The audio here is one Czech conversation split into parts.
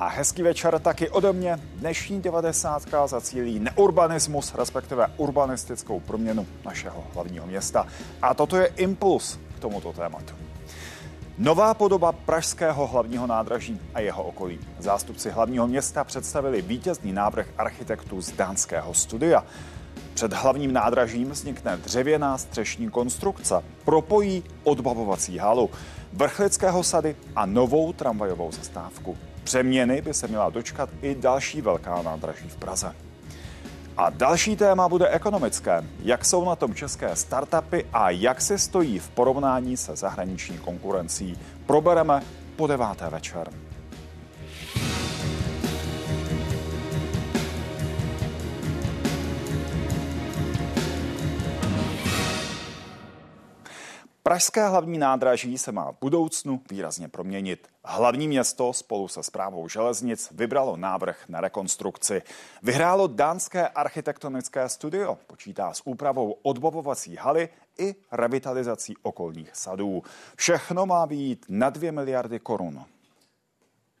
A hezký večer taky ode mě. Dnešní 90. zacílí neurbanismus, respektive urbanistickou proměnu našeho hlavního města. A toto je impuls k tomuto tématu. Nová podoba pražského hlavního nádraží a jeho okolí. Zástupci hlavního města představili vítězný návrh architektů z dánského studia. Před hlavním nádražím vznikne dřevěná střešní konstrukce, propojí odbavovací halu, vrchlického sady a novou tramvajovou zastávku. Přeměny by se měla dočkat i další velká nádraží v Praze. A další téma bude ekonomické. Jak jsou na tom české startupy a jak se stojí v porovnání se zahraniční konkurencí. Probereme po deváté večer. Pražské hlavní nádraží se má v budoucnu výrazně proměnit. Hlavní město spolu se zprávou železnic vybralo návrh na rekonstrukci. Vyhrálo dánské architektonické studio, počítá s úpravou odbovovací haly i revitalizací okolních sadů. Všechno má být na 2 miliardy korun.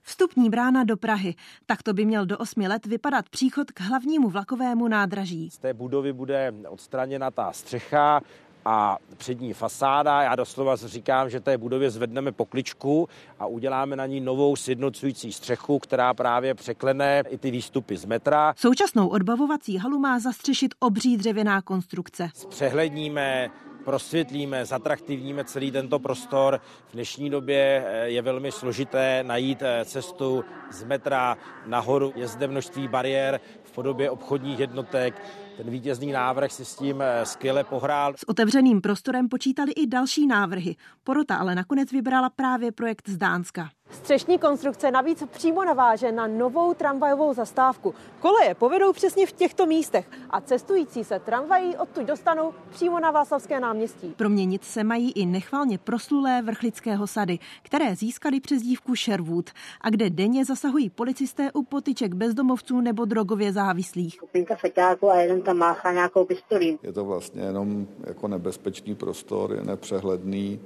Vstupní brána do Prahy. Takto by měl do osmi let vypadat příchod k hlavnímu vlakovému nádraží. Z té budovy bude odstraněna ta střecha, a přední fasáda. Já doslova říkám, že té budově zvedneme pokličku a uděláme na ní novou sjednocující střechu, která právě překlene i ty výstupy z metra. Současnou odbavovací halu má zastřešit obří dřevěná konstrukce. Přehledníme prosvětlíme, zatraktivníme celý tento prostor. V dnešní době eh, je velmi složité najít eh, cestu z metra nahoru. Je zde množství bariér v podobě obchodních jednotek, ten vítězný návrh si s tím eh, skvěle pohrál. S otevřeným prostorem počítali i další návrhy. Porota ale nakonec vybrala právě projekt z Dánska. Střešní konstrukce navíc přímo naváže na novou tramvajovou zastávku. Koleje povedou přesně v těchto místech a cestující se tramvají odtud dostanou přímo na Václavské náměstí. Proměnit se mají i nechvalně proslulé vrchlického sady, které získali přezdívku Sherwood a kde denně zasahují policisté u potyček bezdomovců nebo drogově závislých. Skupinka feťáků a jeden tam máchá nějakou pistolí. Je to vlastně jenom jako nebezpečný prostor, je nepřehledný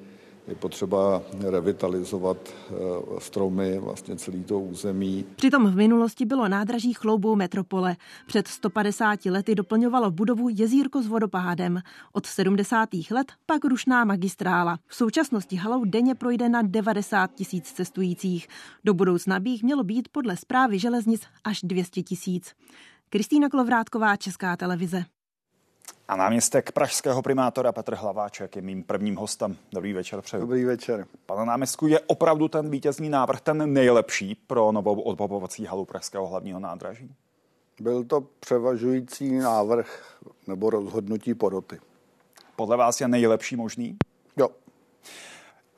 je potřeba revitalizovat eh, stromy, vlastně celý to území. Přitom v minulosti bylo nádraží chloubou metropole. Před 150 lety doplňovalo budovu jezírko s vodopádem. Od 70. let pak rušná magistrála. V současnosti halou denně projde na 90 tisíc cestujících. Do budoucna by jich mělo být podle zprávy železnic až 200 tisíc. Kristýna Klovrátková, Česká televize. A náměstek pražského primátora Petr Hlaváček je mým prvním hostem. Dobrý večer přeju. Dobrý večer. Pane náměstku, je opravdu ten vítězný návrh ten nejlepší pro novou odbavovací halu pražského hlavního nádraží? Byl to převažující návrh nebo rozhodnutí poroty. Podle vás je nejlepší možný? Jo.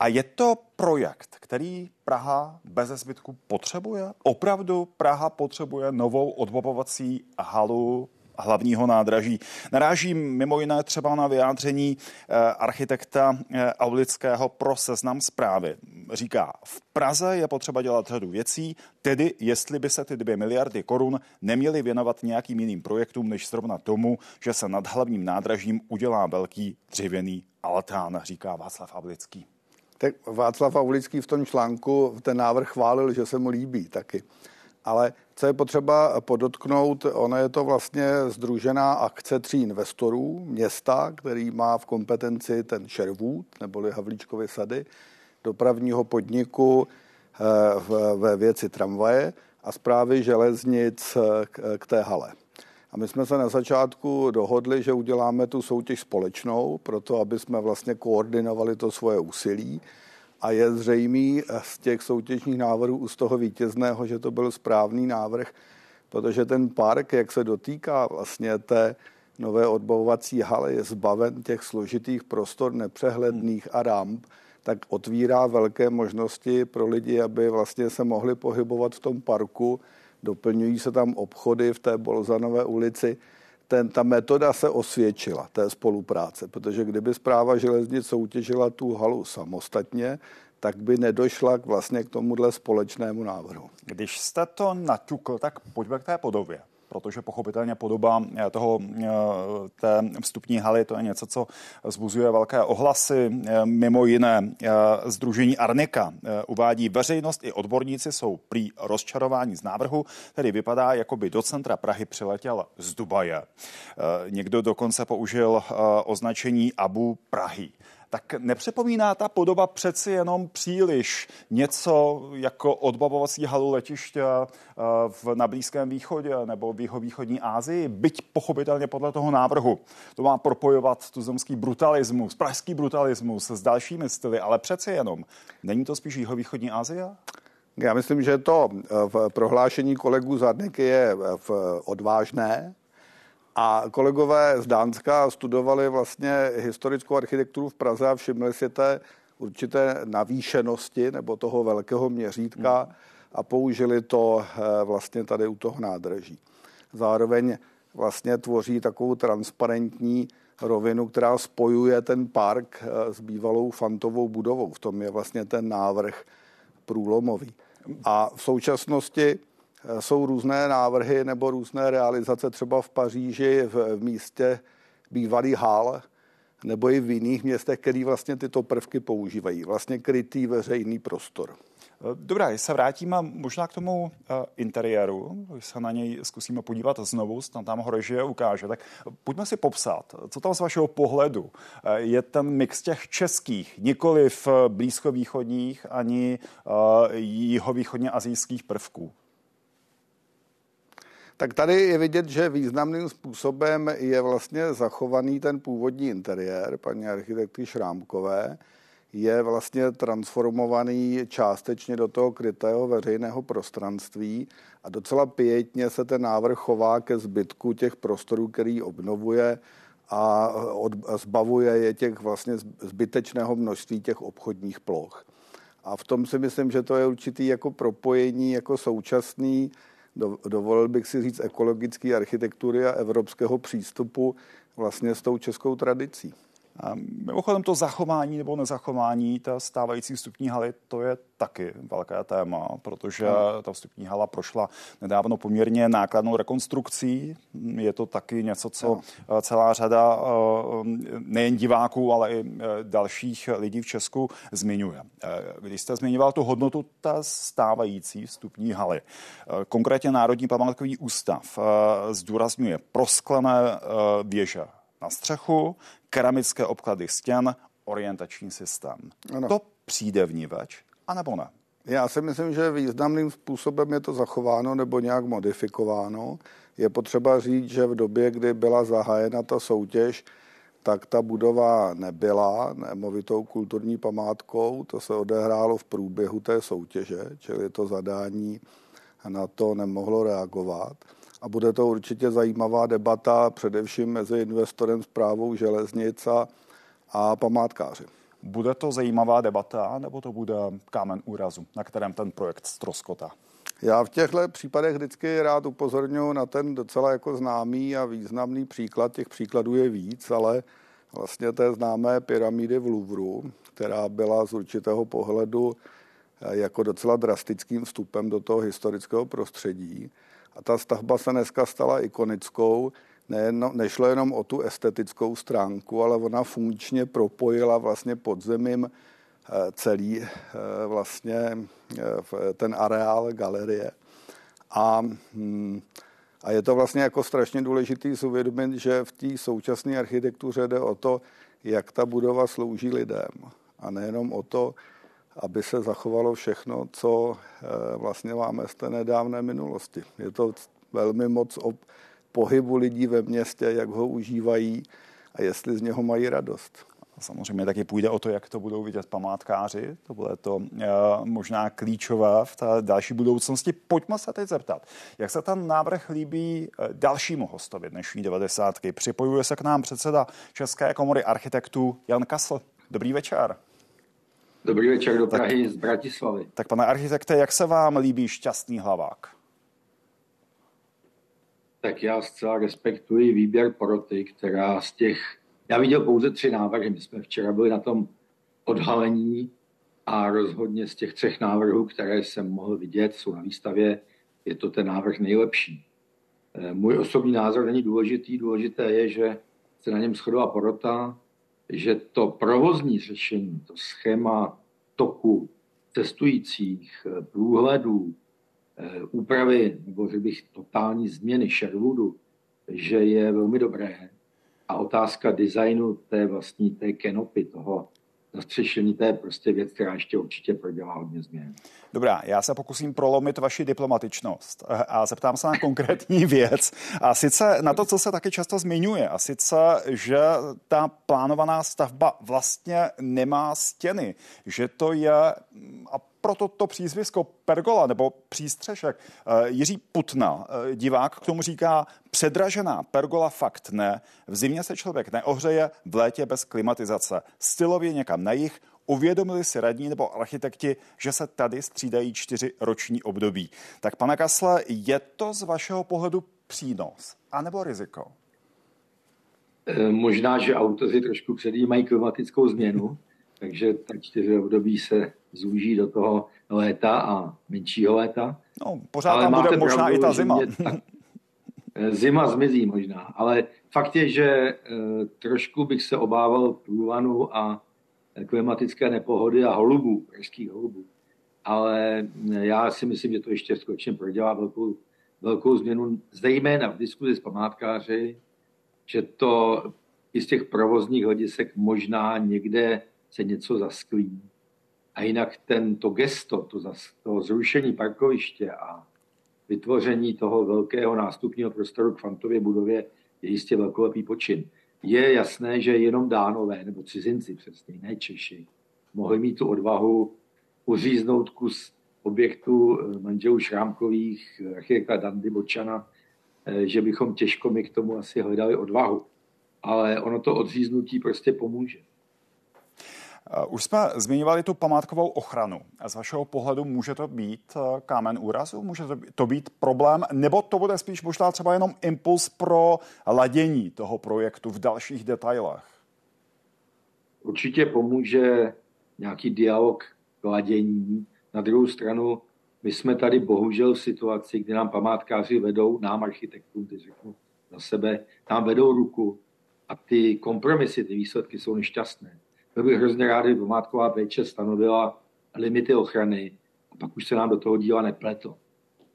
A je to projekt, který Praha bez zbytku potřebuje? Opravdu Praha potřebuje novou odbavovací halu hlavního nádraží. Narážím mimo jiné třeba na vyjádření eh, architekta eh, Aulického pro seznam zprávy. Říká, v Praze je potřeba dělat řadu věcí, tedy jestli by se ty dvě miliardy korun neměly věnovat nějakým jiným projektům, než zrovna tomu, že se nad hlavním nádražím udělá velký dřevěný altán, říká Václav Aulický. Tak Václav Aulický v tom článku ten návrh chválil, že se mu líbí taky. Ale co je potřeba podotknout, ona je to vlastně združená akce tří investorů, města, který má v kompetenci ten Sherwood, neboli Havlíčkovy sady, dopravního podniku eh, ve věci tramvaje a zprávy železnic eh, k té hale. A my jsme se na začátku dohodli, že uděláme tu soutěž společnou, proto aby jsme vlastně koordinovali to svoje úsilí a je zřejmý z těch soutěžních návrhů z toho vítězného, že to byl správný návrh, protože ten park, jak se dotýká vlastně té nové odbavovací haly, je zbaven těch složitých prostor nepřehledných a ramp, tak otvírá velké možnosti pro lidi, aby vlastně se mohli pohybovat v tom parku. Doplňují se tam obchody v té Bolzanové ulici ten, ta metoda se osvědčila, té spolupráce, protože kdyby zpráva železnic soutěžila tu halu samostatně, tak by nedošla k vlastně k tomuhle společnému návrhu. Když jste to naťukl, tak pojďme k té podobě. Protože pochopitelně podoba eh, toho, eh, té vstupní haly, to je něco, co zbuzuje velké ohlasy. Eh, mimo jiné Združení Arnika uvádí veřejnost i odborníci jsou prý rozčarování z návrhu, který vypadá, jako by do centra Prahy přiletěl z Dubaje. Někdo dokonce použil označení Abu Prahy tak nepřipomíná ta podoba přeci jenom příliš něco jako odbavovací halu letiště eh, v, na Blízkém východě nebo v jeho východní Asii, byť pochopitelně podle toho návrhu. To má propojovat tuzemský brutalismus, pražský brutalismus s dalšími styly, ale přeci jenom. Není to spíš jeho východní? Já myslím, že to eh, v prohlášení kolegů Zadneky je eh, odvážné, a kolegové z Dánska studovali vlastně historickou architekturu v Praze a všimli si té určité navýšenosti nebo toho velkého měřítka a použili to eh, vlastně tady u toho nádraží. Zároveň vlastně tvoří takovou transparentní rovinu, která spojuje ten park eh, s bývalou fantovou budovou. V tom je vlastně ten návrh průlomový. A v současnosti jsou různé návrhy nebo různé realizace třeba v Paříži v, v místě bývalý hál nebo i v jiných městech, který vlastně tyto prvky používají. Vlastně krytý veřejný prostor. Eh, dobrá, se vrátíme možná k tomu uh, interiéru, se na něj zkusíme podívat znovu, tam tam ho režie ukáže. Tak pojďme si popsat, co tam z vašeho pohledu uh, je ten mix těch českých, nikoli v blízkovýchodních ani uh, jihovýchodně azijských prvků. Tak tady je vidět, že významným způsobem je vlastně zachovaný ten původní interiér paní architektky Šrámkové. Je vlastně transformovaný částečně do toho krytého veřejného prostranství a docela pětně se ten návrh chová ke zbytku těch prostorů, který obnovuje a, zbavuje je těch vlastně zbytečného množství těch obchodních ploch. A v tom si myslím, že to je určitý jako propojení jako současný dovolil bych si říct ekologické architektury a evropského přístupu vlastně s tou českou tradicí. Mimochodem to zachování nebo nezachování té stávající vstupní haly, to je taky velké téma, protože ta vstupní hala prošla nedávno poměrně nákladnou rekonstrukcí. Je to taky něco, co celá řada nejen diváků, ale i dalších lidí v Česku zmiňuje. Když jste zmiňoval tu hodnotu té stávající vstupní haly, konkrétně Národní památkový ústav zdůrazňuje prosklené věže na střechu, keramické obklady stěn, orientační systém. Ano. To přijde vníveč, anebo ne? Já si myslím, že významným způsobem je to zachováno nebo nějak modifikováno. Je potřeba říct, že v době, kdy byla zahájena ta soutěž, tak ta budova nebyla nemovitou kulturní památkou. To se odehrálo v průběhu té soutěže, čili to zadání na to nemohlo reagovat a bude to určitě zajímavá debata především mezi investorem zprávou železnic a, a památkáři. Bude to zajímavá debata, nebo to bude kámen úrazu, na kterém ten projekt stroskota? Já v těchto případech vždycky rád upozorňuji na ten docela jako známý a významný příklad. Těch příkladů je víc, ale vlastně té známé pyramidy v Louvru, která byla z určitého pohledu eh, jako docela drastickým vstupem do toho historického prostředí. A ta stavba se dneska stala ikonickou. Nejedno, nešlo jenom o tu estetickou stránku, ale ona funkčně propojila vlastně podzemím eh, celý eh, vlastně eh, ten areál galerie. A, hm, a je to vlastně jako strašně důležitý si že v té současné architektuře jde o to, jak ta budova slouží lidem. A nejenom o to, aby se zachovalo všechno, co eh, vlastně máme z té nedávné minulosti. Je to velmi moc o pohybu lidí ve městě, jak ho užívají a jestli z něho mají radost. Samozřejmě taky půjde o to, jak to budou vidět památkáři. To bude to uh, možná klíčové v té další budoucnosti. Pojďme se teď zeptat, jak se ten návrh líbí uh, dalšímu hostovi dnešní 90. Připojuje se k nám předseda České komory architektů Jan Kasl. Dobrý večer. Dobrý večer do Prahy tak, z Bratislavy. Tak pane architekte, jak se vám líbí šťastný hlavák? Tak já zcela respektuji výběr poroty, která z těch... Já viděl pouze tři návrhy. My jsme včera byli na tom odhalení a rozhodně z těch třech návrhů, které jsem mohl vidět, jsou na výstavě, je to ten návrh nejlepší. Můj osobní názor není důležitý. Důležité je, že se na něm shodla porota, že to provozní řešení, to schéma toku cestujících, průhledů, úpravy, nebo že bych totální změny Sherwoodu, že je velmi dobré. A otázka designu té vlastní té kenopy, toho zastřešení, to je prostě věc, která ještě určitě prodělá hodně změn. Dobrá, já se pokusím prolomit vaši diplomatičnost a zeptám se na konkrétní věc. A sice na to, co se taky často zmiňuje, a sice, že ta plánovaná stavba vlastně nemá stěny, že to je, proto to přízvisko pergola nebo přístřešek. Eh, Jiří Putna, eh, divák, k tomu říká, předražená pergola fakt ne. V zimě se člověk neohřeje, v létě bez klimatizace. Stylově někam na jich, Uvědomili si radní nebo architekti, že se tady střídají čtyři roční období. Tak pane Kasle, je to z vašeho pohledu přínos anebo riziko? Eh, možná, že autoři trošku předjímají klimatickou změnu, takže ta čtyři období se zúží do toho léta a menšího léta. No, pořád ale tam bude možná pravdu, i ta zima. Tak, eh, zima zmizí možná, ale fakt je, že e, trošku bych se obával průvanu a klimatické nepohody a holubů, pražských holubů. Ale já si myslím, že to ještě skutečně prodělá velkou, velkou změnu, zejména v diskuzi s památkáři, že to i z těch provozních hledisek možná někde se něco zasklí. A jinak tento gesto, to, zas, to zrušení parkoviště a vytvoření toho velkého nástupního prostoru k Fantově budově je jistě velkolepý počin je jasné, že jenom dánové, nebo cizinci přesně, ne Češi, mohli mít tu odvahu uříznout kus objektu eh, manželů Šrámkových, architekta Dandy Bočana, eh, že bychom těžko my k tomu asi hledali odvahu. Ale ono to odříznutí prostě pomůže. Už jsme zmiňovali tu památkovou ochranu. Z vašeho pohledu může to být eh, kámen úrazu? Může to být problém? Nebo to bude spíš možná třeba jenom impuls pro ladění toho projektu v dalších detailech? Určitě pomůže nějaký dialog k ladění. Na druhou stranu, my jsme tady bohužel v situaci, kdy nám památkáři vedou, nám architektům, ty řeknu za sebe, nám vedou ruku a ty kompromisy, ty výsledky jsou nešťastné. Byl bych hrozně rád, kdyby památková péče stanovila limity ochrany a pak už se nám do toho díla nepletl.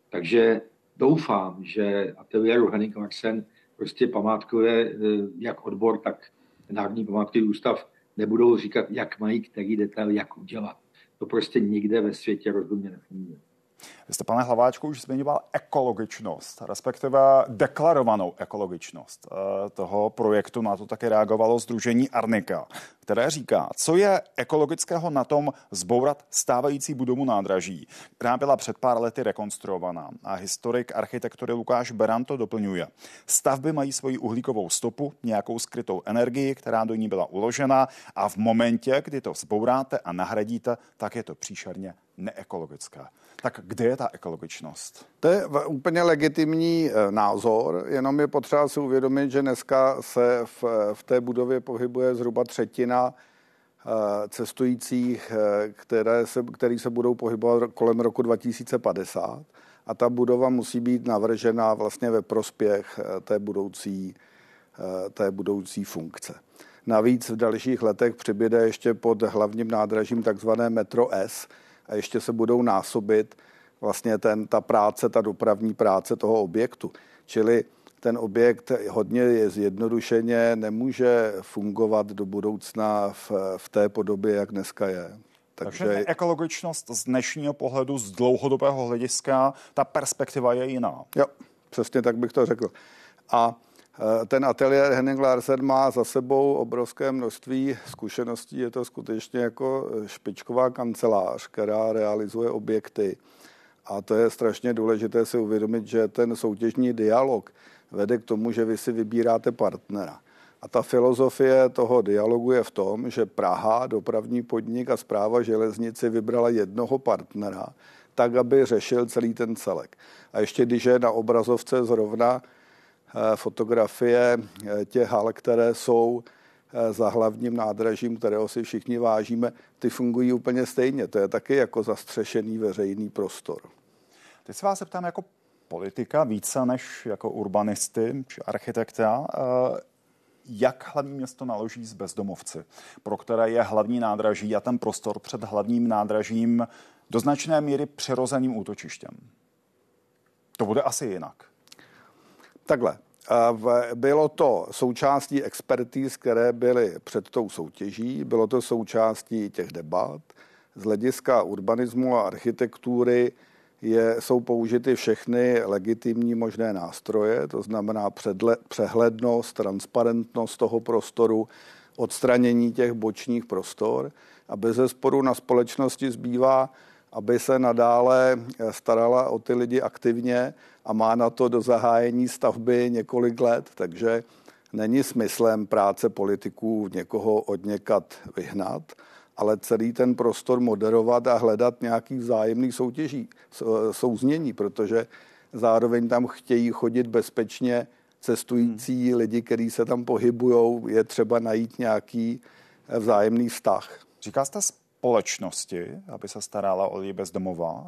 Takže doufám, že ateliéru Henning Larsen prostě památkové, eh, jak odbor, tak Národní památkový ústav nebudou říkat, jak mají který detail, jak udělat. To prostě nikde ve světě rozumně nefunguje. Vy jste, pane Hlaváčku, už zmiňoval ekologičnost, respektive deklarovanou ekologičnost eh, toho projektu. Na to také reagovalo Združení Arnika, které říká, co je ekologického na tom zbourat stávající budovu nádraží, která byla před pár lety rekonstruovaná. A historik architektury Lukáš Beran to doplňuje. Stavby mají svoji uhlíkovou stopu, nějakou skrytou energii, která do ní byla uložena a v momentě, kdy to zbouráte a nahradíte, tak je to příšerně neekologické. Tak kde je ta ekologičnost? To je úplně legitimní eh, názor, jenom je potřeba si uvědomit, že dneska se v, v té budově pohybuje zhruba třetina eh, cestujících, eh, které se, který se budou pohybovat kolem roku 2050 a ta budova musí být navržena vlastně ve prospěch té budoucí, té budoucí funkce. Navíc v dalších letech přibyde ještě pod hlavním nádražím takzvané metro S, a ještě se budou násobit vlastně ten, ta práce, ta dopravní práce toho objektu. Čili ten objekt hodně je zjednodušeně, nemůže fungovat do budoucna v, v té podobě, jak dneska je. Takže, Takže ekologičnost z dnešního pohledu, z dlouhodobého hlediska, ta perspektiva je jiná. Jo, přesně tak bych to řekl. A ten ateliér Henning Larsen má za sebou obrovské množství zkušeností. Je to skutečně jako špičková kancelář, která realizuje objekty. A to je strašně důležité si uvědomit, že ten soutěžní dialog vede k tomu, že vy si vybíráte partnera. A ta filozofie toho dialogu je v tom, že Praha, dopravní podnik a zpráva železnici vybrala jednoho partnera, tak, aby řešil celý ten celek. A ještě když je na obrazovce zrovna Eh, fotografie eh, těch hal, které jsou eh, za hlavním nádražím, kterého si všichni vážíme, ty fungují úplně stejně. To je taky jako zastřešený veřejný prostor. Teď se vás zeptám jako politika více než jako urbanisty či architekta. Eh, jak hlavní město naloží s bezdomovci, pro které je hlavní nádraží a ten prostor před hlavním nádražím do značné míry přirozeným útočištěm? To bude asi jinak. Takhle. Bylo to součástí expertíz, které byly před tou soutěží, bylo to součástí těch debat. Z hlediska urbanismu a architektury je, jsou použity všechny legitimní možné nástroje, to znamená předle, přehlednost, transparentnost toho prostoru, odstranění těch bočních prostor a bez zesporu na společnosti zbývá, aby se nadále starala o ty lidi aktivně a má na to do zahájení stavby několik let, takže není smyslem práce politiků někoho od někat vyhnat, ale celý ten prostor moderovat a hledat nějaký vzájemný soutěží, souznění, protože zároveň tam chtějí chodit bezpečně cestující hmm. lidi, kteří se tam pohybují, je třeba najít nějaký vzájemný vztah. Říká jste společnosti, aby se starala o lidi bezdomova,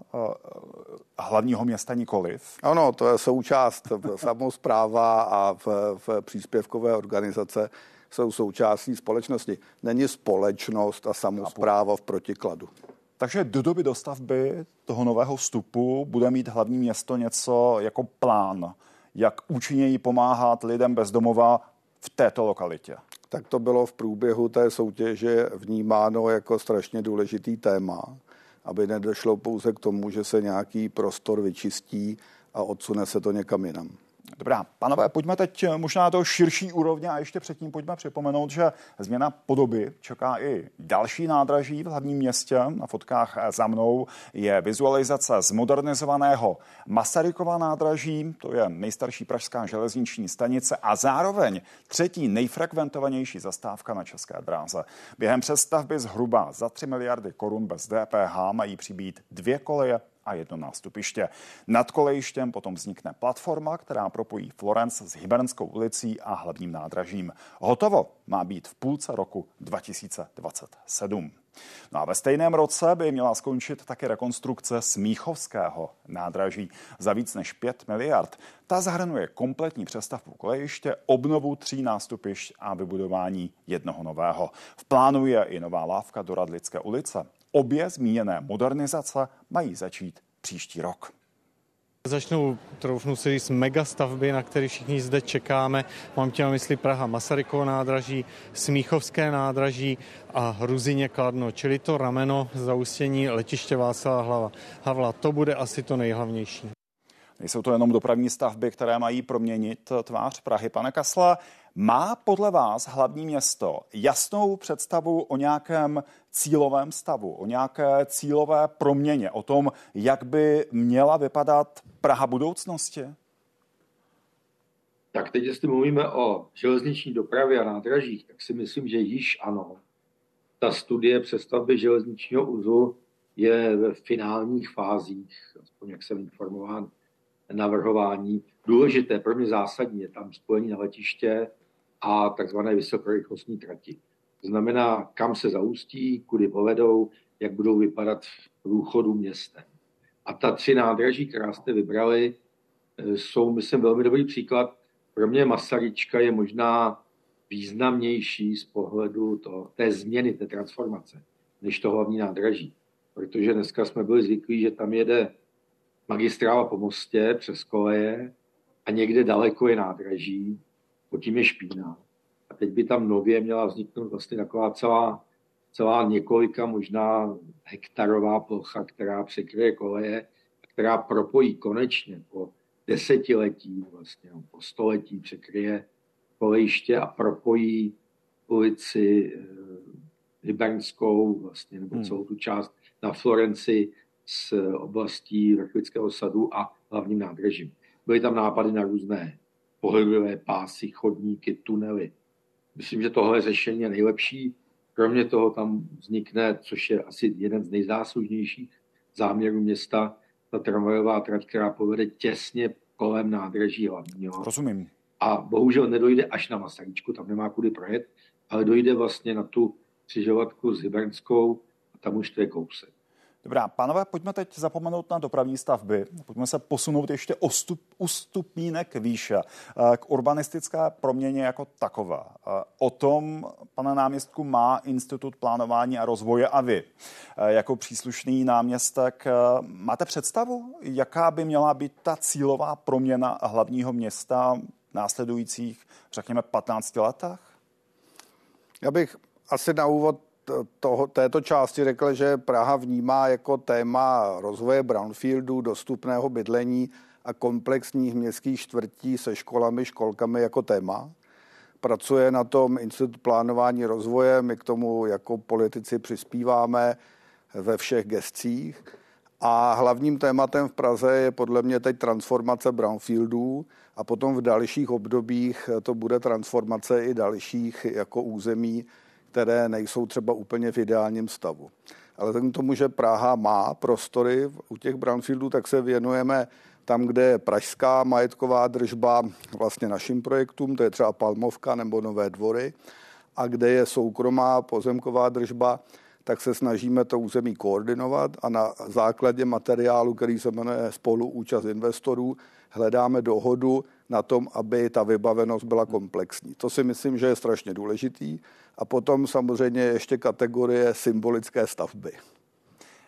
hlavního města nikoliv? Ano, to je součást samozpráva a v, v příspěvkové organizace jsou součástí společnosti. Není společnost a samozpráva v protikladu. Takže do doby dostavby toho nového vstupu bude mít hlavní město něco jako plán, jak účinněji pomáhat lidem bezdomova v této lokalitě tak to bylo v průběhu té soutěže vnímáno jako strašně důležitý téma, aby nedošlo pouze k tomu, že se nějaký prostor vyčistí a odsune se to někam jinam. Dobrá, panové, pojďme teď možná do širší úrovně a ještě předtím pojďme připomenout, že změna podoby čeká i další nádraží v hlavním městě. Na fotkách za mnou je vizualizace z modernizovaného Masarykova nádraží, to je nejstarší pražská železniční stanice a zároveň třetí nejfrekventovanější zastávka na České dráze. Během přestavby zhruba za 3 miliardy korun bez DPH mají přibít dvě koleje a jedno nástupiště. Nad kolejištěm potom vznikne platforma, která propojí Florence s Hybernskou ulicí a hlavním nádražím. Hotovo má být v půlce roku 2027. No a ve stejném roce by měla skončit také rekonstrukce Smíchovského nádraží za víc než 5 miliard. Ta zahrnuje kompletní přestavbu kolejiště, obnovu tří nástupišť a vybudování jednoho nového. V plánu je i nová lávka do Radlické ulice. Obě zmíněné modernizace mají začít příští rok. Začnou, troufnu si říct, megastavby, na které všichni zde čekáme. Mám tě na mysli Praha Masarykovo nádraží, Smíchovské nádraží a Ruzině Kladno, čili to rameno zaustění letiště Václava. Havla, to bude asi to nejhlavnější. Nejsou to jenom dopravní stavby, které mají proměnit tvář Prahy. Pane Kasla, má podle vás hlavní město jasnou představu o nějakém cílovém stavu, o nějaké cílové proměně, o tom, jak by měla vypadat Praha budoucnosti? Tak teď, jestli mluvíme o železniční dopravě a nádražích, tak si myslím, že již ano. Ta studie přestavby železničního uzlu je ve finálních fázích, aspoň jak jsem informován, navrhování. Důležité, pro mě zásadní je tam spojení na letiště a takzvané vysokorychlostní trati. To znamená, kam se zaustí, kudy povedou, jak budou vypadat v průchodu městem. A ta tři nádraží, která jste vybrali, eh, jsou, myslím, velmi dobrý příklad. Pro mě Masaryčka je možná významnější z pohledu to, té změny, té transformace, než to hlavní nádraží. Protože dneska jsme byli zvyklí, že tam jede magistrála po mostě přes koleje a někde daleko je nádraží, pod tím je špína. A teď by tam nově měla vzniknout vlastně taková celá, celá několika možná hektarová plocha, která překryje koleje, která propojí konečně po desetiletí, vlastně no, po století překryje kolejiště a propojí ulici e, Hybernskou, vlastně, nebo hmm. celou tu část na Florenci s oblastí Vrchlického sadu a hlavním nádražím. Byly tam nápady na různé pohyblivé pásy, chodníky, tunely. Myslím, že tohle řešení je nejlepší. Kromě toho tam vznikne, což je asi jeden z nejzáslužnějších záměrů města, ta tramvajová trať, která povede těsně kolem nádraží hlavního. Rozumím. A bohužel nedojde až na Masaryčku, tam nemá kudy projet, ale dojde vlastně na tu křižovatku s Hybernskou a tam už to je kousek. Dobrá, pánové, pojďme teď zapomenout na dopravní stavby. Pojďme se posunout ještě o stup, u stupínek výše eh, k urbanistické proměně jako taková. Eh, o tom, pane náměstku, má Institut plánování a rozvoje a vy. Eh, jako příslušný náměstek máte představu, jaká by měla být ta cílová proměna hlavního města v následujících, řekněme, 15 letech? Já bych asi na úvod toho, této části řekl, že Praha vnímá jako téma rozvoje brownfieldu, dostupného bydlení a komplexních městských čtvrtí se školami, školkami jako téma. Pracuje na tom Institut plánování rozvoje, my k tomu jako politici přispíváme ve všech gestcích. A hlavním tématem v Praze je podle mě teď transformace brownfieldů a potom v dalších obdobích to bude transformace i dalších jako území, které nejsou třeba úplně v ideálním stavu. Ale k tomu, že Praha má prostory u těch brownfieldů, tak se věnujeme tam, kde je pražská majetková držba vlastně našim projektům, to je třeba Palmovka nebo Nové dvory, a kde je soukromá pozemková držba, tak se snažíme to území koordinovat a na základě materiálu, který se jmenuje spoluúčast investorů, hledáme dohodu na tom, aby ta vybavenost byla komplexní. To si myslím, že je strašně důležitý. A potom samozřejmě ještě kategorie symbolické stavby.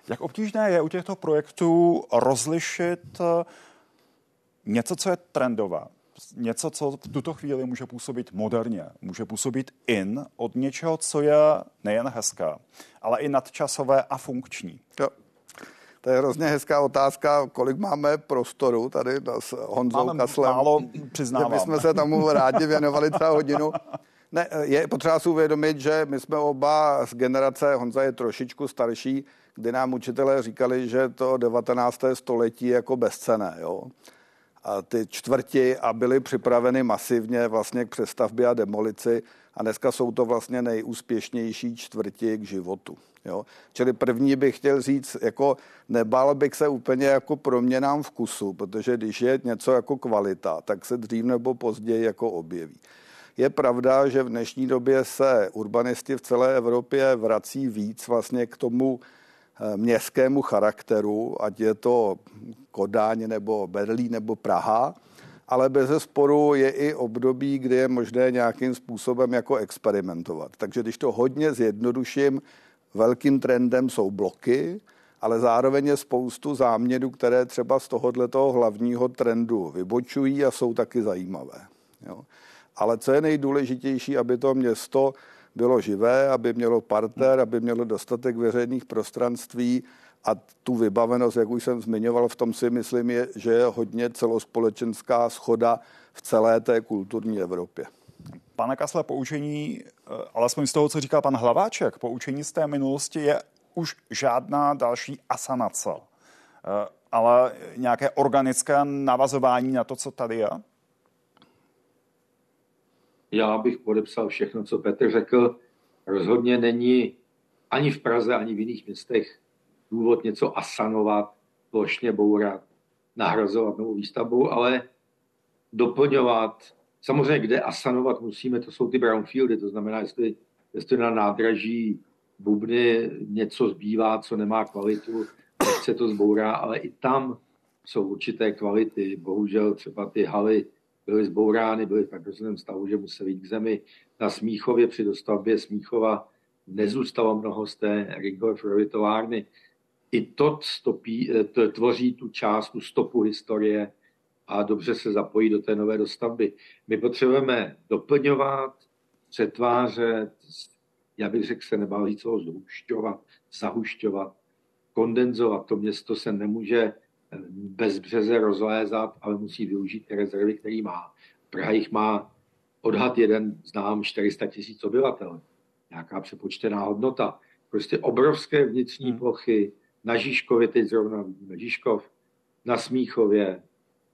Jak obtížné je u těchto projektů rozlišit eh, něco, co je trendové, něco, co v tuto chvíli může působit moderně, může působit in od něčeho, co je nejen hezké, ale i nadčasové a funkční. Jo. To je hrozně hezká otázka, kolik máme prostoru tady s Honzou máme Kaslem. Málo, přiznávám. My jsme se tomu rádi věnovali třeba hodinu. Ne, je potřeba si uvědomit, že my jsme oba z generace, Honza je trošičku starší, kdy nám učitelé říkali, že to 19. století je jako bezcené. Jo? A ty čtvrti a byly připraveny masivně vlastně k přestavbě a demolici a dneska jsou to vlastně nejúspěšnější čtvrti k životu. Jo? Čili první bych chtěl říct, jako nebál bych se úplně jako proměnám vkusu, protože když je něco jako kvalita, tak se dřív nebo později jako objeví. Je pravda, že v dnešní době se urbanisti v celé Evropě vrací víc vlastně k tomu eh, městskému charakteru, ať je to Kodáň nebo Berlín nebo Praha, ale bez sporu je i období, kdy je možné nějakým způsobem jako experimentovat. Takže když to hodně zjednoduším, velkým trendem jsou bloky, ale zároveň je spoustu záměrů, které třeba z tohoto hlavního trendu vybočují a jsou taky zajímavé. Jo. Ale co je nejdůležitější, aby to město bylo živé, aby mělo parter, aby mělo dostatek veřejných prostranství a tu vybavenost, jak už jsem zmiňoval, v tom si myslím, je, že je hodně celospolečenská schoda v celé té kulturní Evropě. Pane Kasle, poučení, eh, alespoň z toho, co říkal pan Hlaváček, poučení z té minulosti je už žádná další asanace, eh, ale nějaké organické navazování na to, co tady je? Já bych podepsal všechno, co Petr řekl. Rozhodně není ani v Praze, ani v jiných městech důvod něco asanovat, plošně bourat, nahrazovat novou výstavbou, ale doplňovat. Samozřejmě, kde asanovat musíme, to jsou ty brownfieldy, to znamená, jestli, jestli na nádraží bubny něco zbývá, co nemá kvalitu, tak se to zbourá, ale i tam jsou určité kvality. Bohužel třeba ty haly byly zbourány, byly v tak stavu, že museli jít k zemi. Na Smíchově při dostavbě Smíchova nezůstalo mnoho z té Ringhoferovy továrny. I to stopí, eh, to tvoří tu část, tu stopu historie a dobře se zapojí do té nové dostavby. My potřebujeme doplňovat, přetvářet, já bych řekl, se nebál říct toho zhušťovat, zahušťovat, kondenzovat. To město se nemůže bez březe rozlézat, ale musí využít ty rezervy, které má. Praha jich má odhad jeden, znám 400 tisíc obyvatel. Nějaká přepočtená hodnota. Prostě obrovské vnitřní hmm. plochy. Na Žižkově, teď zrovna vidíme Žižkov, na Smíchově, eh,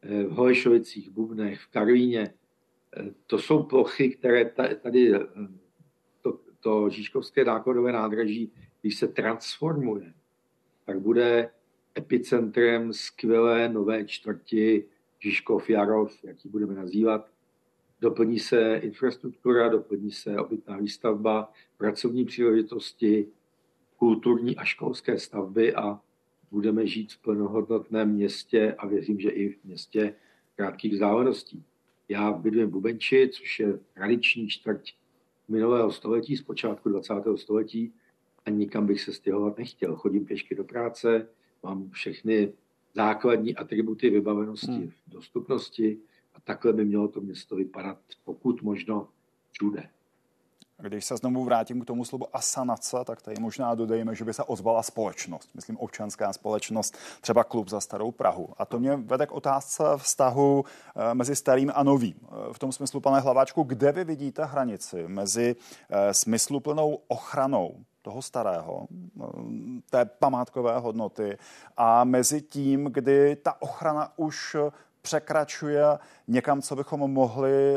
v Holešovicích, Bubnech, v Karlíně. Eh, to jsou plochy, které tady, eh, to, to Žižkovské nákladové nádraží, když se transformuje, tak bude epicentrem skvělé nové čtvrti Žižkov, Jarov, jak ji budeme nazývat. Doplní se infrastruktura, doplní se obytná výstavba, pracovní příležitosti, kulturní a školské stavby a budeme žít v plnohodnotném městě a věřím, že i v městě krátkých vzdáleností. Já bydlím v Bubenči, což je tradiční čtvrť minulého století, z počátku 20. století a nikam bych se stěhovat nechtěl. Chodím pěšky do práce, mám všechny základní atributy vybavenosti hmm. v dostupnosti a takhle by mělo to město vypadat pokud možno všude. Když se znovu vrátím k tomu slovu asanace, tak tady možná dodejme, že by se ozvala společnost, myslím občanská společnost, třeba klub za starou Prahu. A to mě vede k otázce vztahu eh, mezi starým a novým. Eh, v tom smyslu, pane Hlaváčku, kde vy vidíte hranici mezi eh, smysluplnou ochranou toho starého, té památkové hodnoty a mezi tím, kdy ta ochrana už překračuje někam, co bychom mohli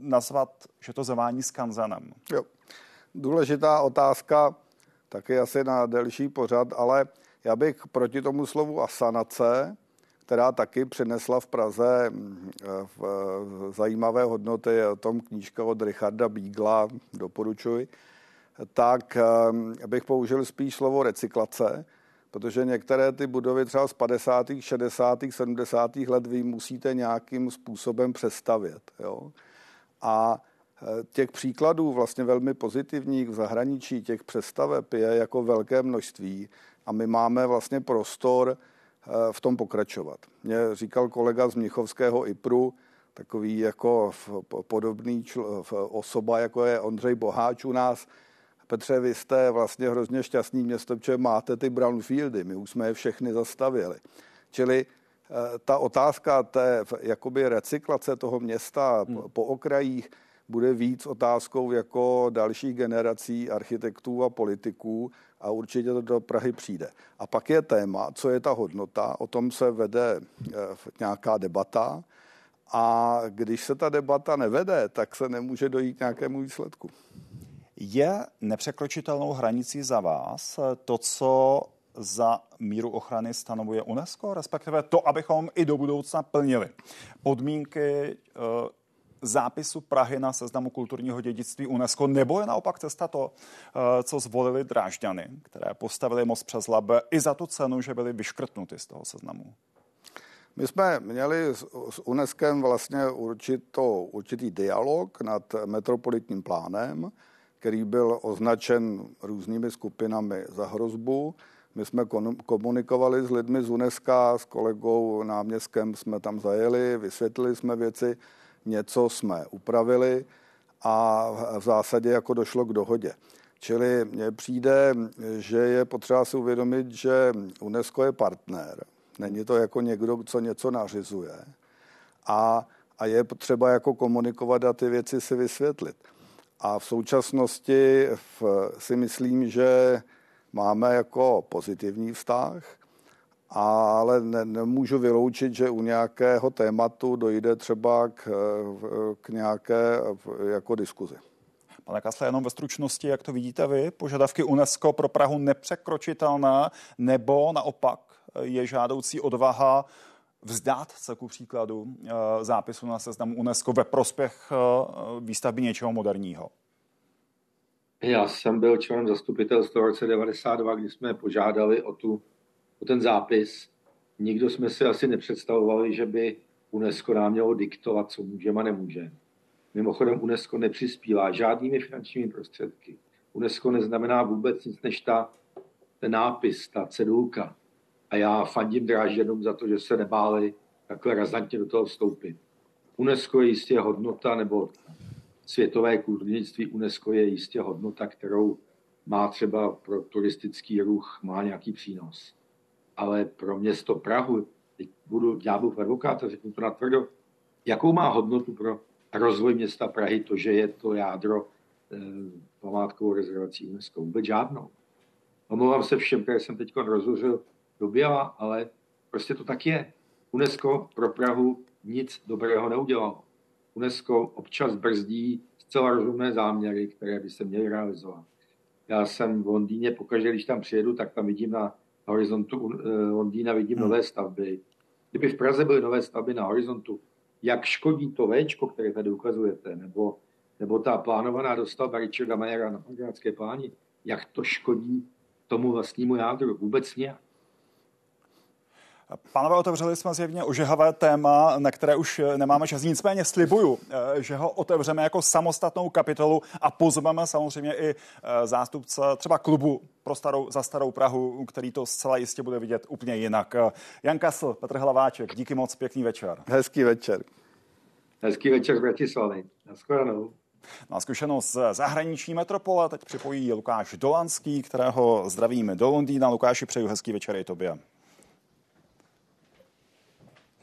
nazvat, že to zavání skanzenem? Jo. Důležitá otázka, taky asi na delší pořad, ale já bych proti tomu slovu asanace, která taky přinesla v Praze mm, v zajímavé hodnoty, o tom knížka od Richarda Bígla, doporučuji, tak bych použil spíš slovo recyklace, protože některé ty budovy třeba z 50., 60., 70. let vy musíte nějakým způsobem přestavět. Jo? A e, těch příkladů vlastně velmi pozitivních v zahraničí, těch přestaveb je jako velké množství a my máme vlastně prostor e, v tom pokračovat. Mě říkal kolega z Mnichovského IPRu, takový jako podobný čl- osoba, jako je Ondřej Boháč u nás. Petře, vy jste vlastně hrozně šťastný město, protože máte ty brownfieldy, my už jsme je všechny zastavili. Čili Eh, ta otázka té jakoby recyklace toho města hmm. po okrajích bude víc otázkou jako dalších generací architektů a politiků a určitě to do Prahy přijde. A pak je téma, co je ta hodnota, o tom se vede eh, nějaká debata a když se ta debata nevede, tak se nemůže dojít nějakému výsledku. Je nepřekročitelnou hranicí za vás to, co za míru ochrany stanovuje UNESCO, respektive to, abychom i do budoucna plnili podmínky eh, zápisu Prahy na seznamu kulturního dědictví UNESCO, nebo je naopak cesta to, eh, co zvolili Drážďany, které postavili most přes Labe i za tu cenu, že byly vyškrtnuty z toho seznamu? My jsme měli s UNESCO vlastně určitý dialog nad metropolitním plánem, který byl označen různými skupinami za hrozbu. My jsme komunikovali s lidmi z UNESCO, s kolegou náměstkem jsme tam zajeli, vysvětlili jsme věci, něco jsme upravili a v zásadě jako došlo k dohodě. Čili mně přijde, že je potřeba si uvědomit, že UNESCO je partner. Není to jako někdo, co něco nařizuje. A, a je potřeba jako komunikovat a ty věci si vysvětlit. A v současnosti v, si myslím, že máme jako pozitivní vztah, ale ne, nemůžu vyloučit, že u nějakého tématu dojde třeba k, k nějaké jako diskuzi. Pane Kasle, jenom ve stručnosti, jak to vidíte vy, požadavky UNESCO pro Prahu nepřekročitelná, nebo naopak je žádoucí odvaha vzdát se ku příkladu eh, zápisu na seznamu UNESCO ve prospěch eh, výstavby něčeho moderního? Já jsem byl členem zastupitelstva v roce 92, kdy jsme požádali o, tu, o ten zápis. Nikdo jsme si asi nepředstavovali, že by UNESCO nám mělo diktovat, co můžeme a nemůže. Mimochodem UNESCO nepřispívá žádnými finančními prostředky. UNESCO neznamená vůbec nic než ta, ten nápis, ta cedulka. A já fandím Drážďanům za to, že se nebáli takhle razantně do toho vstoupit. UNESCO je jistě hodnota, nebo světové kulturnictví UNESCO je jistě hodnota, kterou má třeba pro turistický ruch, má nějaký přínos. Ale pro město Prahu, teď budu ďáblův advokát a řeknu to natvrdo, jakou má hodnotu pro rozvoj města Prahy to, že je to jádro eh, památkovou rezervací UNESCO? Vůbec žádnou. Omlouvám se všem, které jsem teď rozhořil do běla, ale prostě to tak je. UNESCO pro Prahu nic dobrého neudělalo. UNESCO občas brzdí zcela rozumné záměry, které by se měly realizovat. Já jsem v Londýně, pokaždé, když tam přijedu, tak tam vidím na horizontu eh, Londýna vidím hmm. nové stavby. Kdyby v Praze byly nové stavby na horizontu, jak škodí to Včko, které tady ukazujete, nebo, nebo ta plánovaná dostavba Richarda Mayera na Pangrácké pláni, jak to škodí tomu vlastnímu jádru? Vůbec nějak. Pánové, otevřeli jsme zjevně ožehavé téma, na které už nemáme čas. Nicméně slibuju, eh, že ho otevřeme jako samostatnou kapitolu a pozveme samozřejmě i eh, zástupce třeba klubu pro starou, za starou Prahu, který to zcela jistě bude vidět úplně jinak. Eh, Jan Kasl, Petr Hlaváček, díky moc, pěkný večer. Hezký večer. Hezký večer z Bratislavy. Naschledanou. Na zkušenost z zahraniční metropole teď připojí Lukáš Dolanský, kterého zdravíme do Londýna. Lukáši, přeju hezký večer i tobě.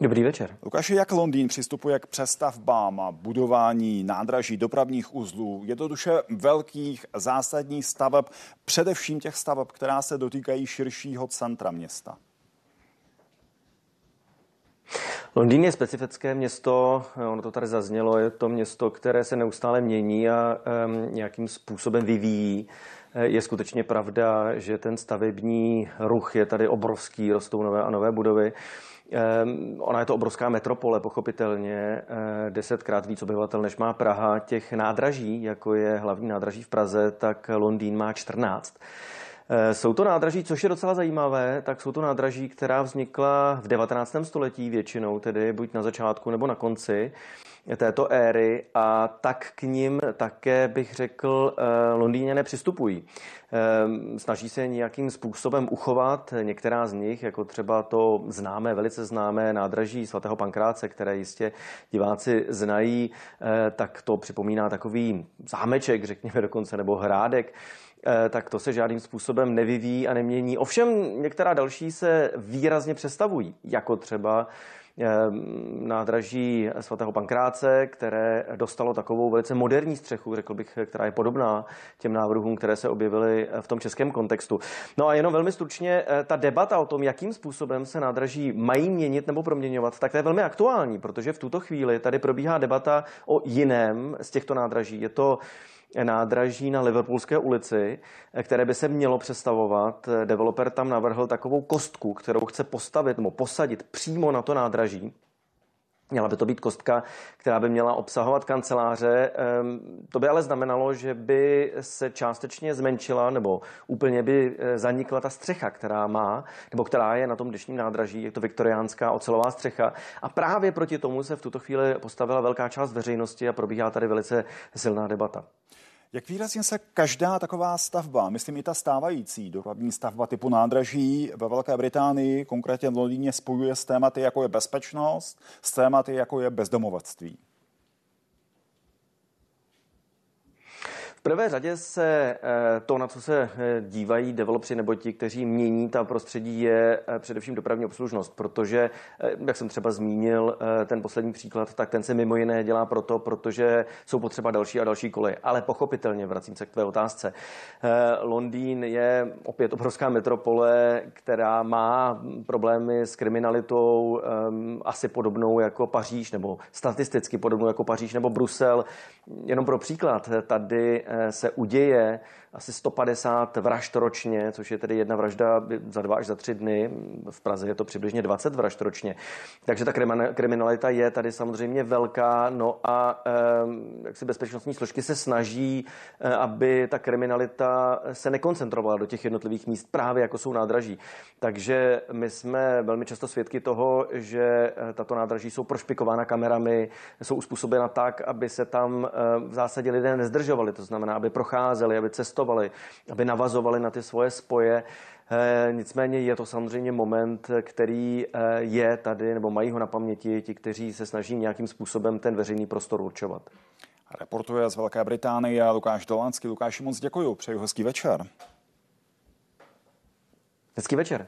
Dobrý večer. Lukáši, jak Londýn přistupuje k přestavbám a budování nádraží dopravních uzlů, jednoduše velkých zásadních staveb, především těch staveb, která se dotýkají širšího centra města? Londýn je specifické město, ono to tady zaznělo, je to město, které se neustále mění a um, nějakým způsobem vyvíjí. Je skutečně pravda, že ten stavební ruch je tady obrovský, rostou nové a nové budovy. Ehm, ona je to obrovská metropole, pochopitelně, eh, desetkrát víc obyvatel, než má Praha. Těch nádraží, jako je hlavní nádraží v Praze, tak Londýn má 14. Eh, jsou to nádraží, což je docela zajímavé, tak jsou to nádraží, která vznikla v 19. století většinou, tedy buď na začátku nebo na konci této éry a tak k ním také bych řekl eh, Londýňané přistupují. Eh, snaží se nějakým způsobem uchovat některá z nich, jako třeba to známé, velice známé nádraží svatého Pankráce, které jistě diváci znají, tak to připomíná takový zámeček, řekněme dokonce, nebo hrádek, tak to se žádným způsobem nevyvíjí a nemění. Ovšem některá další se výrazně přestavují, jako třeba eh, nádraží svatého Pankráce, které dostalo takovou velice moderní střechu, řekl bych, která je podobná těm návrhům, které se objevily v tom českém kontextu. No a jenom velmi stručně, eh, ta debata o tom, jakým způsobem se nádraží mají měnit nebo proměňovat, tak to je velmi aktuální, protože v tuto chvíli tady probíhá debata o jiném z těchto nádraží. Je to nádraží na Liverpoolské ulici, které by se mělo přestavovat. Developer tam navrhl takovou kostku, kterou chce postavit nebo posadit přímo na to nádraží. Měla by to být kostka, která by měla obsahovat kanceláře. Ehm, to by ale znamenalo, že by se částečně zmenšila nebo úplně by eh, zanikla ta střecha, která má, nebo která je na tom dnešním nádraží. Je to viktoriánská ocelová střecha. A právě proti tomu se v tuto chvíli postavila velká část veřejnosti a probíhá tady velice silná debata. Jak výrazně se každá taková stavba, myslím i ta stávající dopravní stavba typu nádraží ve Velké Británii, konkrétně v Londýně, spojuje s tématy, jako je bezpečnost, s tématy, jako je bezdomovectví? Prvé řadě se eh, to, na co se eh, dívají developři nebo ti, kteří mění ta prostředí, je eh, především dopravní obslužnost, protože, jak jsem třeba zmínil, ten poslední příklad, tak ten se mimo jiné dělá proto, protože jsou potřeba další a další koleje. Ale pochopitelně, vracím se k tvé otázce, Londýn je opět obrovská metropole, která má problémy s kriminalitou asi podobnou jako Paříž, nebo statisticky podobnou jako Paříž nebo Brusel. Jenom pro příklad, tady se uděje asi 150 vražd ročně, což je tedy jedna vražda za dva až za tři dny. V Praze je to přibližně 20 vražd ročně. Takže ta kriminalita je tady samozřejmě velká. No a jak si bezpečnostní složky se snaží, eh, aby ta kriminalita se nekoncentrovala do těch jednotlivých míst, právě jako jsou nádraží. Takže my jsme velmi často svědky toho, že eh, tato nádraží jsou prošpikována kamerami, jsou uspůsobena tak, aby se tam eh, v zásadě lidé nezdržovali. To znamená, aby procházeli, aby cestovali cestovali, aby navazovali na ty svoje spoje. Eh, nicméně je to samozřejmě moment, který eh, je tady, nebo mají ho na paměti ti, kteří se snaží nějakým způsobem ten veřejný prostor určovat. Reportuje z Velké Británie Lukáš Dolanský. Lukáši, moc děkuji, přeju hezký večer. Hezký večer.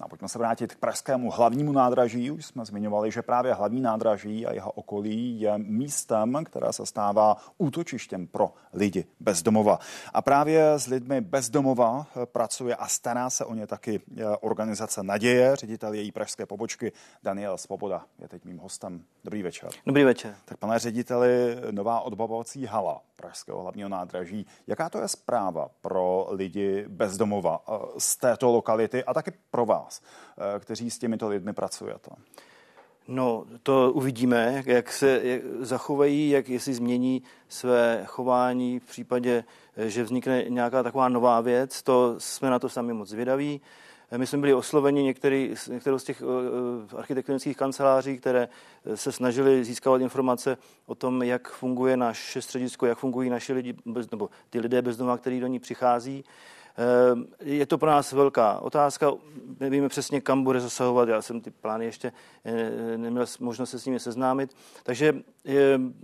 A pojďme se vrátit k pražskému hlavnímu nádraží. Už jsme zmiňovali, že právě hlavní nádraží a jeho okolí je místem, které se stává útočištěm pro lidi bezdomova. A právě s lidmi bezdomova pracuje a stará se o ně taky eh, organizace Naděje. Ředitel její pražské pobočky Daniel Svoboda je teď mým hostem. Dobrý večer. Dobrý večer. Tak pane řediteli, nová odbavovací hala pražského hlavního nádraží. Jaká to je zpráva pro lidi bezdomova eh, z této lokality a taky pro vás, eh, kteří s těmito lidmi pracujete? No, to uvidíme, jak se zachovají, jak jestli změní své chování v případě, eh, že vznikne nějaká taková nová věc. To jsme na to sami moc zvědaví. My jsme byli osloveni některý, některou z těch architektonických kanceláří, které se snažili získávat informace o tom, jak funguje naše středisko, jak fungují naši lidi, nebo ty lidé bezdomova, kteří do ní přichází. Ehm, je to pro nás velká otázka, nevíme přesně, kam bude zasahovat, já jsem ty plány ještě eh, neměl možnost se s nimi seznámit, takže ehm,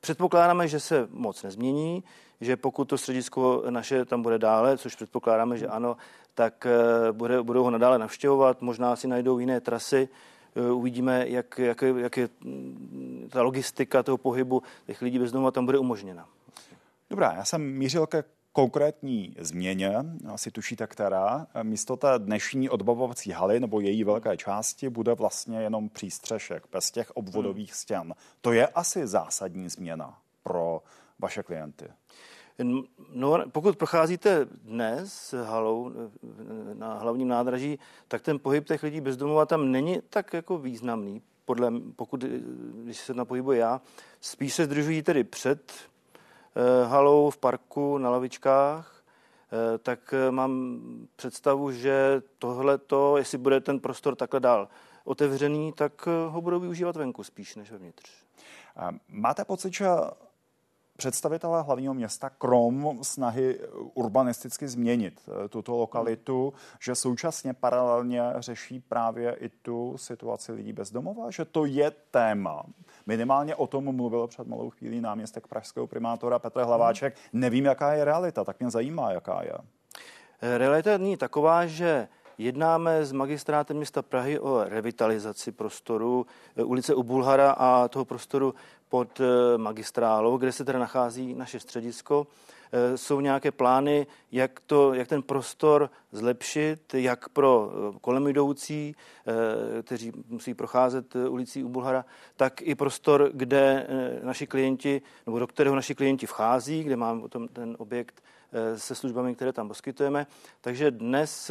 předpokládáme, že se moc nezmění, že pokud to středisko naše tam bude dále, což předpokládáme, že ano, tak eh, bude, budou ho nadále navštěvovat, možná si najdou jiné trasy, eh, uvidíme, jak, jak, jak je mm, ta logistika toho pohybu těch lidí bez domova tam bude umožněna. Dobrá, já jsem mířil ke konkrétní změně, asi tušíte která, místo té dnešní odbavovací haly nebo její velké části bude vlastně jenom přístřešek bez těch obvodových stěn. To je asi zásadní změna pro vaše klienty. No, pokud procházíte dnes halou na hlavním nádraží, tak ten pohyb těch lidí bezdomova tam není tak jako významný. Podle, pokud, když se na pohybu já, spíš se zdržují tedy před halou v parku na lavičkách, eh, tak eh, mám představu, že tohle to, jestli bude ten prostor takhle dál otevřený, tak ho budou využívat venku spíš než vevnitř. Máte pocit, že představitelé hlavního města, krom snahy urbanisticky změnit tuto lokalitu, že současně paralelně řeší právě i tu situaci lidí bez domova, že to je téma, Minimálně o tom mluvil před malou chvílí náměstek pražského primátora Petr Hlaváček. Nevím, jaká je realita, tak mě zajímá, jaká je. Realita není taková, že Jednáme s magistrátem města Prahy o revitalizaci prostoru eh, ulice u Bulhara a toho prostoru pod eh, magistrálou, kde se teda nachází naše středisko. Eh, jsou nějaké plány, jak, to, jak ten prostor zlepšit, jak pro eh, kolem jdoucí, kteří musí procházet ulicí u Bulhara, tak i prostor, kde naši klienti, nebo do kterého naši klienti vchází, kde máme potom ten objekt se službami, které tam poskytujeme. Takže dnes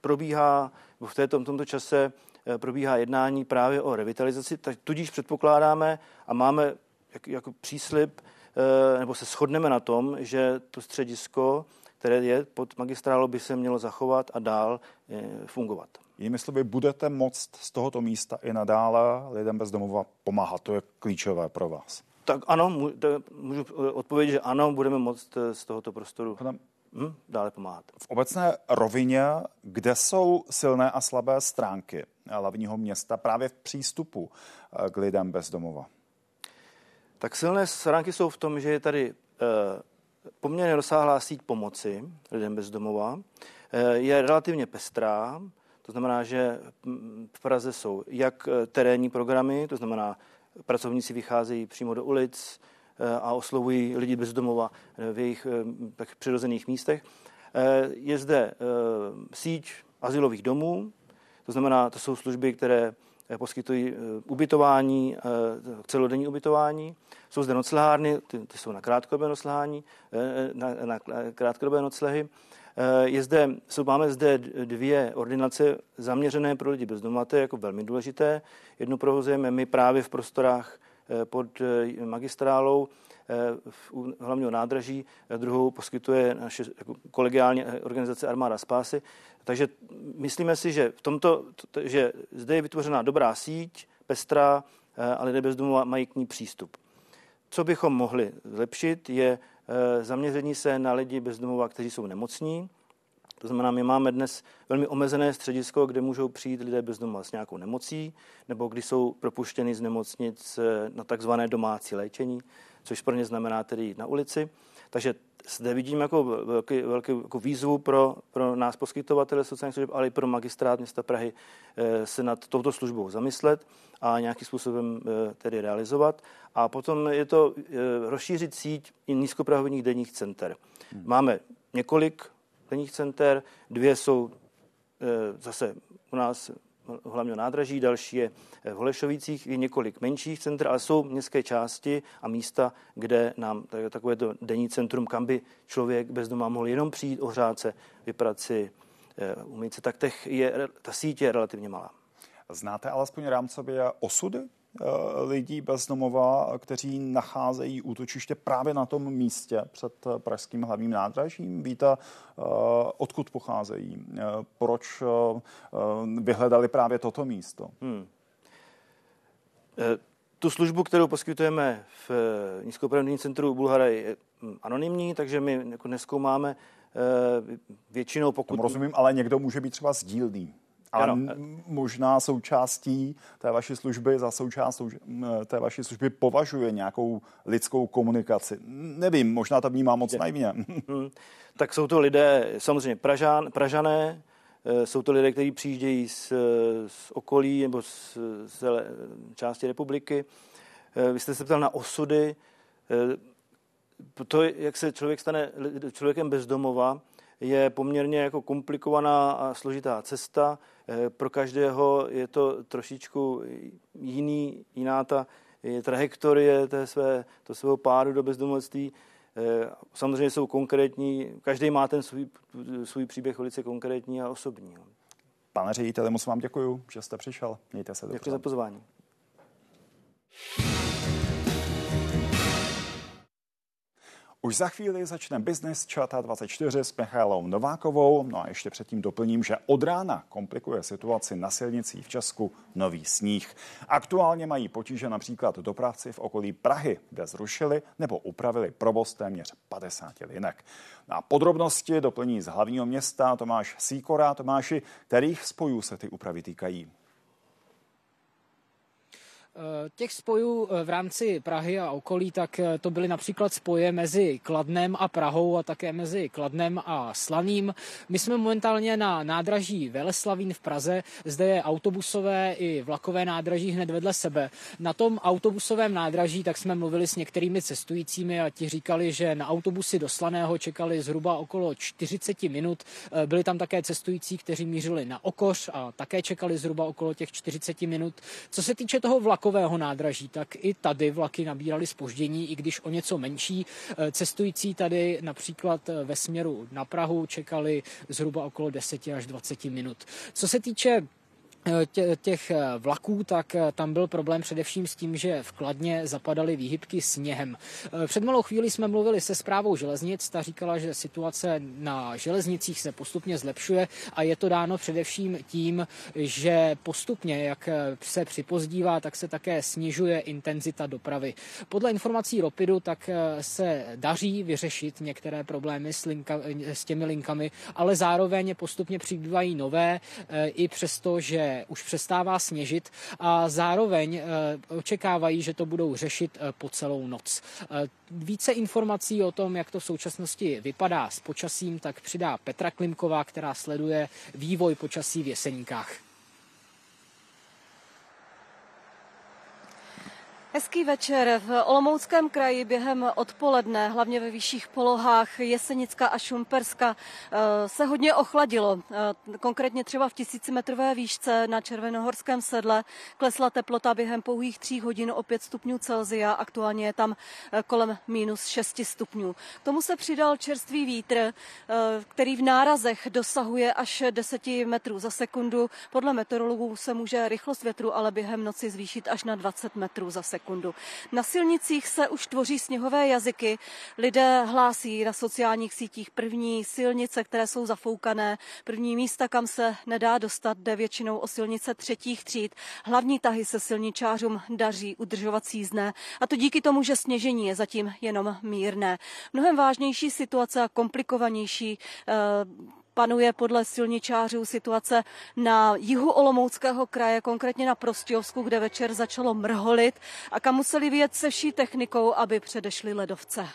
probíhá, v této, tomto čase probíhá jednání právě o revitalizaci, tak tudíž předpokládáme a máme jak, jako příslip, eh, nebo se shodneme na tom, že to středisko, které je pod magistrálou, by se mělo zachovat a dál eh, fungovat. Jinými slovy, budete moct z tohoto místa i nadále lidem bez domova pomáhat. To je klíčové pro vás. Tak ano, můžu eh, odpovědět, že ano, budeme moct z tohoto prostoru hm, dále pomáhat. V obecné rovině, kde jsou silné a slabé stránky hlavního města právě v přístupu k lidem bez domova? Tak silné stránky jsou v tom, že je tady eh, poměrně rozsáhlá síť pomoci lidem bez domova. Eh, je relativně pestrá, to znamená, že hm, v Praze jsou jak eh, terénní programy, to znamená, pracovníci vycházejí přímo do ulic a oslovují lidi bez domova v jejich tak přirozených místech. Je zde síť asilových domů, to znamená, to jsou služby, které Eh, poskytují eh, ubytování, eh, celodenní ubytování. Jsou zde noclehárny, ty, ty jsou na krátkodobé noclehání, na, na krátkodobé noclehy. Je zde, jsou, máme zde dvě ordinace zaměřené pro lidi bezdomova, to je jako velmi důležité. Jednu provozujeme my právě v prostorách pod magistrálou u hlavního nádraží, druhou poskytuje naše jako kolegiální organizace Armáda Spásy. Takže myslíme si, že v tomto, že zde je vytvořená dobrá síť, pestrá, eh, a lidé bez domova mají k ní přístup. Co bychom mohli zlepšit, je eh, zaměření se na lidi bez domova, kteří jsou nemocní. To znamená, my máme dnes velmi omezené středisko, kde můžou přijít lidé bez domova s nějakou nemocí, nebo kdy jsou propuštěni z nemocnic eh, na takzvané domácí léčení, což pro ně znamená tedy na ulici. Takže zde vidím jako velký, velký jako výzvu pro, pro nás poskytovatele sociálních služeb, ale i pro magistrát města Prahy eh, se nad touto službou zamyslet a nějakým způsobem eh, tedy realizovat. A potom je to rozšířit síť i nízkoprahových denních center. Hmm. Máme několik denních center, dvě jsou zase u nás hlavního nádraží, další je v Holešovicích, je několik menších center, ale jsou městské části a místa, kde nám takové to denní centrum, kam by člověk bez doma mohl jenom přijít, ohřát se, vyprat si, eh, umýt se, tak těch je, ta síť je relativně malá. Znáte alespoň rámcově osudy lidí bez domova, kteří nacházejí útočiště právě na tom místě před pražským hlavním nádražím? Víte, odkud pocházejí? Proč vyhledali právě toto místo? Hmm. Tu službu, kterou poskytujeme v nízkopravdním centru Bulhara, je hm, anonymní, takže my jako neskoumáme většinou pokud... Tomu rozumím, ale někdo může být třeba sdílný a ano. možná součástí té vaší služby, za součást té vaší služby považuje nějakou lidskou komunikaci. Nevím, možná to vnímá moc naivně. Hmm. Tak jsou to lidé, samozřejmě Pražan, Pražané, eh, jsou to lidé, kteří přijíždějí z, z okolí nebo z, z části republiky. Eh, vy jste se ptal na osudy. Eh, to, jak se člověk stane člověkem bezdomova, je poměrně jako komplikovaná a složitá cesta. Eh, pro každého je to trošičku jiný, jiná ta trajektorie té své, to svého pádu do bezdomovectví. Eh, samozřejmě jsou konkrétní, každý má ten svůj, svůj příběh velice konkrétní a osobní. Pane řediteli, moc vám děkuji, že jste přišel. Mějte se dobře. Děkuji za pozvání. Už za chvíli začne Business Chat 24 s Michailou Novákovou. No a ještě předtím doplním, že od rána komplikuje situaci na silnicích v Česku nový sníh. Aktuálně mají potíže například dopravci v okolí Prahy, kde zrušili nebo upravili provoz téměř 50 linek. Na podrobnosti doplní z hlavního města Tomáš Síkora. Tomáši, kterých spojů se ty úpravy týkají? Eh, těch spojů eh, v rámci Prahy a okolí, tak eh, to byly například spoje mezi Kladnem a Prahou a také mezi Kladnem a Slaným. My jsme momentálně na nádraží Veleslavín v Praze. Zde je autobusové i vlakové nádraží hned vedle sebe. Na tom autobusovém nádraží tak jsme mluvili s některými cestujícími a ti říkali, že na autobusy do Slaného čekali zhruba okolo 40 minut. Byli tam také cestující, kteří mířili na Okoř a také čekali zhruba okolo těch 40 minut. Co se týče toho vlaku, vlakového nádraží, tak i tady vlaky nabíraly spoždění, i když o něco menší. Eh, cestující tady například eh, ve směru na Prahu čekali zhruba okolo 10 až 20 minut. Co se týče těch eh, vlaků, tak eh, tam byl problém především s tím, že v Kladně zapadaly výhybky sněhem. Eh, před malou chvíli jsme mluvili se zprávou železnic, ta říkala, že situace na železnicích se postupně zlepšuje a je to dáno především tím, že postupně, jak se připozdívá, tak se také snižuje intenzita dopravy. Podle informací Ropidu tak se daří vyřešit některé problémy s, linka, s těmi linkami, ale zároveň postupně přibývají nové, i přesto, že už přestává sněžit a zároveň eh, očekávají, že to budou řešit eh, po celou noc. Eh, více informací o tom, jak to v současnosti vypadá s počasím, tak přidá Petra Klimková, která sleduje vývoj počasí v Jeseníkách. Hezký večer. V Olomouckém kraji během odpoledne, hlavně ve vyšších polohách Jesenicka a Šumperska, eh, se hodně ochladilo. Eh, konkrétně třeba v tisícimetrové výšce na Červenohorském sedle klesla teplota během pouhých tří hodin o 5 stupňů Celzia. Aktuálně je tam eh, kolem minus 6 stupňů. K tomu se přidal čerstvý vítr, který v nárazech dosahuje až 10 metrů za sekundu. Podle meteorologů se může rychlost větru ale během noci zvýšit až na 20 metrů za sekundu sekundu. Na silnicích se už tvoří sněhové jazyky. Lidé hlásí na sociálních sítích první silnice, které jsou zafoukané. První místa, kam se nedá dostat, jde většinou o silnice třetích tříd. Hlavní tahy se silničářům daří udržovat sízné. A to díky tomu, že sněžení je zatím jenom mírné. Mnohem vážnější situace a komplikovanější eh, panuje podle silničářů situace na jihu Olomouckého kraje, konkrétně na Prostějovsku, kde večer začalo mrholit a kam museli vyjet se vší technikou, aby předešli ledovce.